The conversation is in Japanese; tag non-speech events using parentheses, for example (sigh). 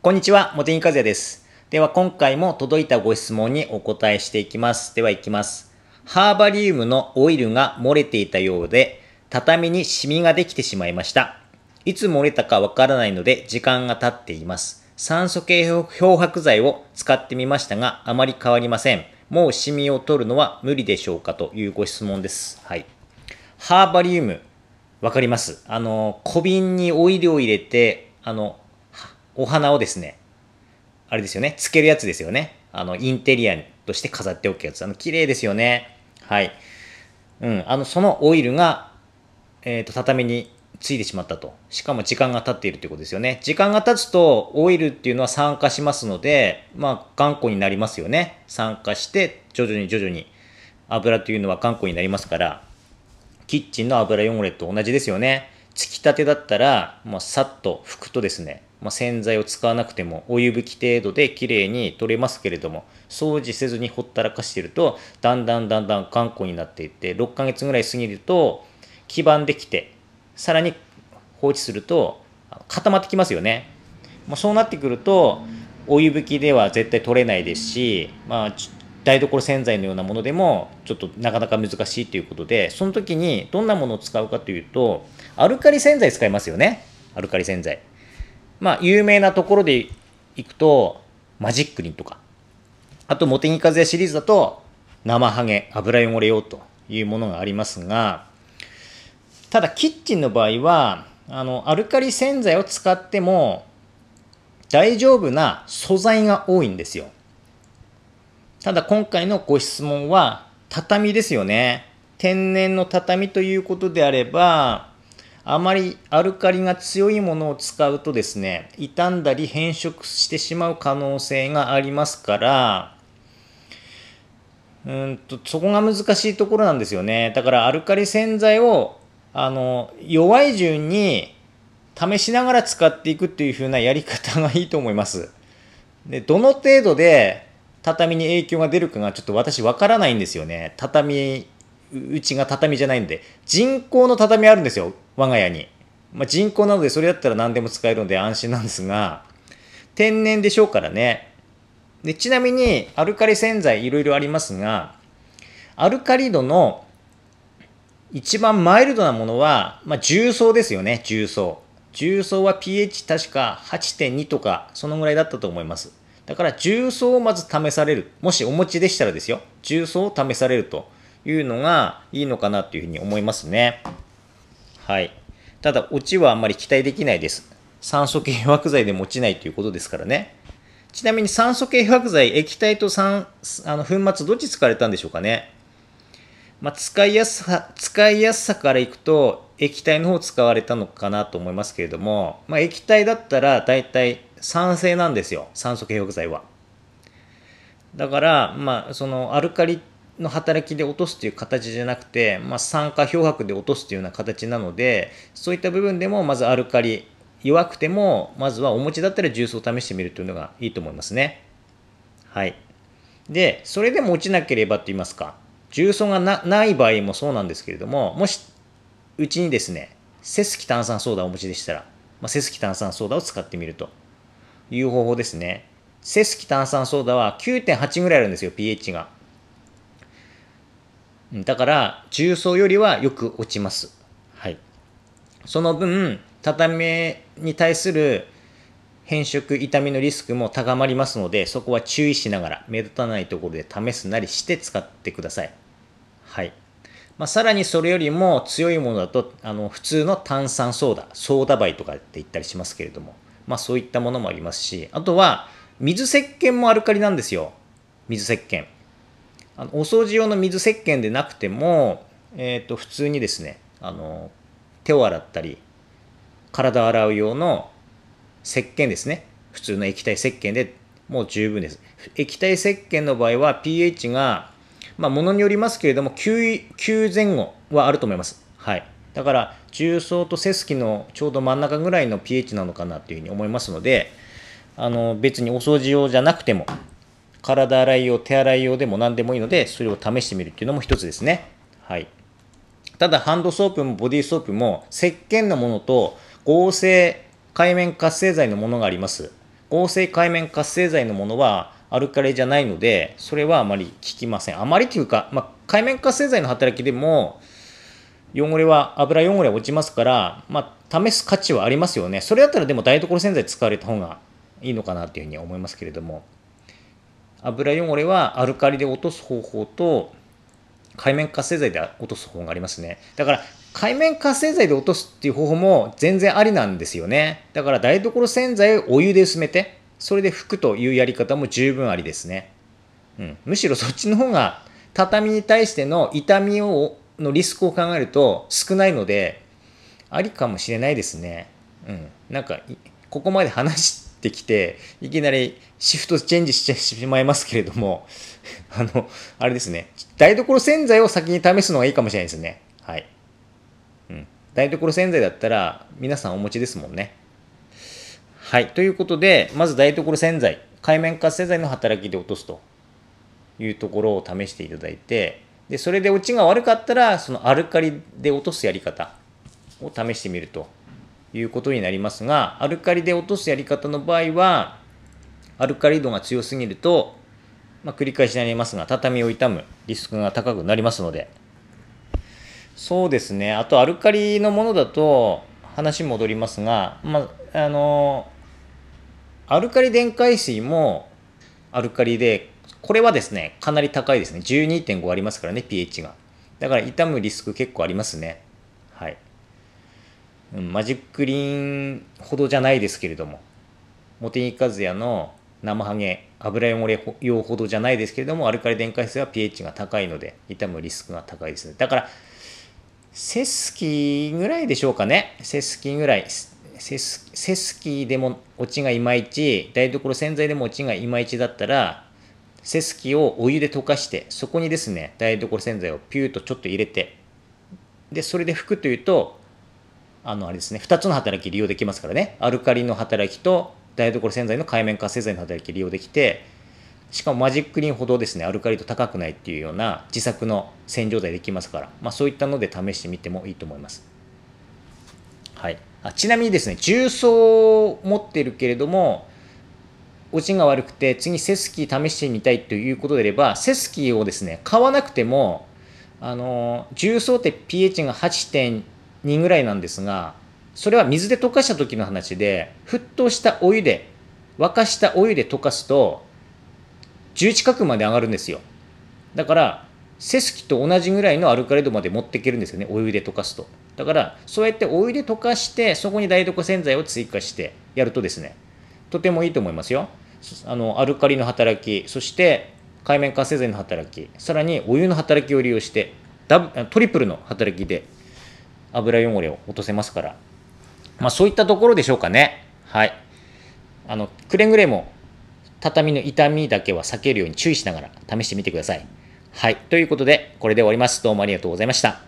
こんにちは、茂木和也です。では今回も届いたご質問にお答えしていきます。では行きます。ハーバリウムのオイルが漏れていたようで、畳にシミができてしまいました。いつ漏れたかわからないので時間が経っています。酸素系漂白剤を使ってみましたが、あまり変わりません。もうシミを取るのは無理でしょうかというご質問です。はい。ハーバリウム、わかります？あの、小瓶にオイルを入れて、あの、お花をですね、あれですよね、つけるやつですよね。あの、インテリアとして飾っておくやつ。あの、綺麗ですよね。はい。うん、あの、そのオイルが、えっ、と、畳についてしまったと。しかも時間が経っているということですよね。時間が経つと、オイルっていうのは酸化しますので、まあ、頑固になりますよね。酸化して、徐々に徐々に油というのは頑固になりますから、キッチンの油汚れと同じですよね。つきたてだったら、もうさっと拭くとですね、まあ、洗剤を使わなくてもお湯拭き程度で綺麗に取れますけれども、掃除せずにほったらかしていると、だんだんだんだん頑固になっていって、6ヶ月ぐらい過ぎると、黄ばんできて、さらに放置すると固まってきますよね。まあ、そうなってくると、お湯拭きでは絶対取れないですし、まあ、台所洗剤のようなものでもちょっとなかなか難しいということでその時にどんなものを使うかというとアルカリ洗剤使いますよねアルカリ洗剤まあ有名なところでいくとマジックリンとかあと茂木和也シリーズだと生ハゲ油汚れ用というものがありますがただキッチンの場合はあのアルカリ洗剤を使っても大丈夫な素材が多いんですよただ今回のご質問は畳ですよね。天然の畳ということであれば、あまりアルカリが強いものを使うとですね、傷んだり変色してしまう可能性がありますから、うんとそこが難しいところなんですよね。だからアルカリ洗剤をあの弱い順に試しながら使っていくっていう風なやり方がいいと思います。でどの程度で畳に影響が出るかがちょっと私わからないんですよね。畳、うちが畳じゃないんで。人工の畳あるんですよ、我が家に。まあ、人工なのでそれだったら何でも使えるので安心なんですが、天然でしょうからね。でちなみにアルカリ洗剤いろいろありますが、アルカリ度の一番マイルドなものは、まあ、重曹ですよね、重曹。重曹は pH 確か8.2とか、そのぐらいだったと思います。だから重曹をまず試される。もしお持ちでしたらですよ。重曹を試されるというのがいいのかなというふうに思いますね。はい。ただ、落ちはあんまり期待できないです。酸素系漂白剤でも落ちないということですからね。ちなみに酸素系漂白剤、液体と酸あの粉末どっち使われたんでしょうかね。まあ、使いやすさ、使いやすさからいくと、液体の方使われたのかなと思いますけれども、まあ、液体だったら大体酸性なんですよ酸素系漂白剤はだからまあそのアルカリの働きで落とすという形じゃなくて、まあ、酸化漂白で落とすというような形なのでそういった部分でもまずアルカリ弱くてもまずはお持ちだったら重曹を試してみるというのがいいと思いますねはいでそれでも落ちなければと言いますか重曹がない場合もそうなんですけれどももしうちにですねセスキ炭酸ソーダをお持ちでしたら、まあ、セスキ炭酸ソーダを使ってみるという方法ですね。セスキ炭酸ソーダは9.8ぐらいあるんですよ、pH が。だから、重曹よりはよく落ちます。はい。その分、畳に対する変色、痛みのリスクも高まりますので、そこは注意しながら、目立たないところで試すなりして使ってください。はい。まあ、さらにそれよりも強いものだと、あの、普通の炭酸ソーダ、ソーダ灰とかって言ったりしますけれども、まあそういったものもありますし、あとは水石鹸もアルカリなんですよ。水石鹸。あのお掃除用の水石鹸でなくても、え、ー、と、普通にですね、あの、手を洗ったり、体を洗う用の石鹸ですね。普通の液体石鹸でもう十分です。液体石鹸の場合は pH が、まあ、ものによりますけれども9、9前後はあると思います。はい。だから重曹とセスキのちょうど真ん中ぐらいの pH なのかなというふうに思いますのであの別にお掃除用じゃなくても体洗い用手洗い用でも何でもいいのでそれを試してみるっていうのも一つですねはいただハンドソープもボディーソープも石鹸のものと合成界面活性剤のものがあります合成界面活性剤のものはアルカリじゃないので、それはあまり効きません。あまりというか、まあ、界面活性剤の働きでも、汚れは、油汚れは落ちますから、まあ、試す価値はありますよね。それだったらでも台所洗剤使われた方がいいのかなっていうふうに思いますけれども、油汚れはアルカリで落とす方法と、海面活性剤で落とす方法がありますね。だから、海面活性剤で落とすっていう方法も全然ありなんですよね。だから台所洗剤をお湯で薄めて、それで拭くというやり方も十分ありですね。うん、むしろそっちの方が畳に対しての痛みをのリスクを考えると少ないのでありかもしれないですね。うん、なんかここまで話してきていきなりシフトチェンジしてしまいますけれども (laughs) あのあれですね台所洗剤を先に試すのがいいかもしれないですね。はい。うん、台所洗剤だったら皆さんお持ちですもんね。はい。ということで、まず台所洗剤、海面活性剤の働きで落とすというところを試していただいて、で、それで落ちが悪かったら、そのアルカリで落とすやり方を試してみるということになりますが、アルカリで落とすやり方の場合は、アルカリ度が強すぎると、まあ、繰り返しになりますが、畳を傷むリスクが高くなりますので、そうですね。あと、アルカリのものだと、話戻りますが、まあ、あのアルカリ電解水もアルカリで、これはですね、かなり高いですね。12.5ありますからね、pH が。だから傷むリスク結構ありますね。はい。マジックリンほどじゃないですけれども、茂木和也の生ハゲ、油汚れ用ほどじゃないですけれども、アルカリ電解水は pH が高いので、傷むリスクが高いですね。だから、セスキーぐらいでしょうかね。セスキーぐらい。セスセスキでも落ちがいまいち、台所洗剤でも落ちがいまいちだったら、セスキをお湯で溶かして、そこにですね、台所洗剤をピューとちょっと入れて、で、それで拭くというと、あの、あれですね、2つの働き利用できますからね。アルカリの働きと台所洗剤の海面活性剤の働き利用できて、しかもマジックリンほどですね、アルカリ度高くないっていうような自作の洗浄剤できますから、まあ、そういったので試してみてもいいと思います。はい。あちなみにですね、重曹を持ってるけれども、落ちが悪くて、次セスキー試してみたいということであれば、セスキーをですね、買わなくても、あの、重曹って pH が8.2ぐらいなんですが、それは水で溶かした時の話で、沸騰したお湯で、沸かしたお湯で溶かすと、10近くまで上がるんですよ。だから、セスキと同じぐらいのアルカリ度まで持っていけるんですよね、お湯で溶かすと。だから、そうやってお湯で溶かして、そこに台所洗剤を追加してやるとですね、とてもいいと思いますよ。あの、アルカリの働き、そして海面活性剤の働き、さらにお湯の働きを利用して、ダブトリプルの働きで油汚れを落とせますから、まあそういったところでしょうかね。はい。あの、くれぐれも畳の痛みだけは避けるように注意しながら試してみてください。はい。ということで、これで終わります。どうもありがとうございました。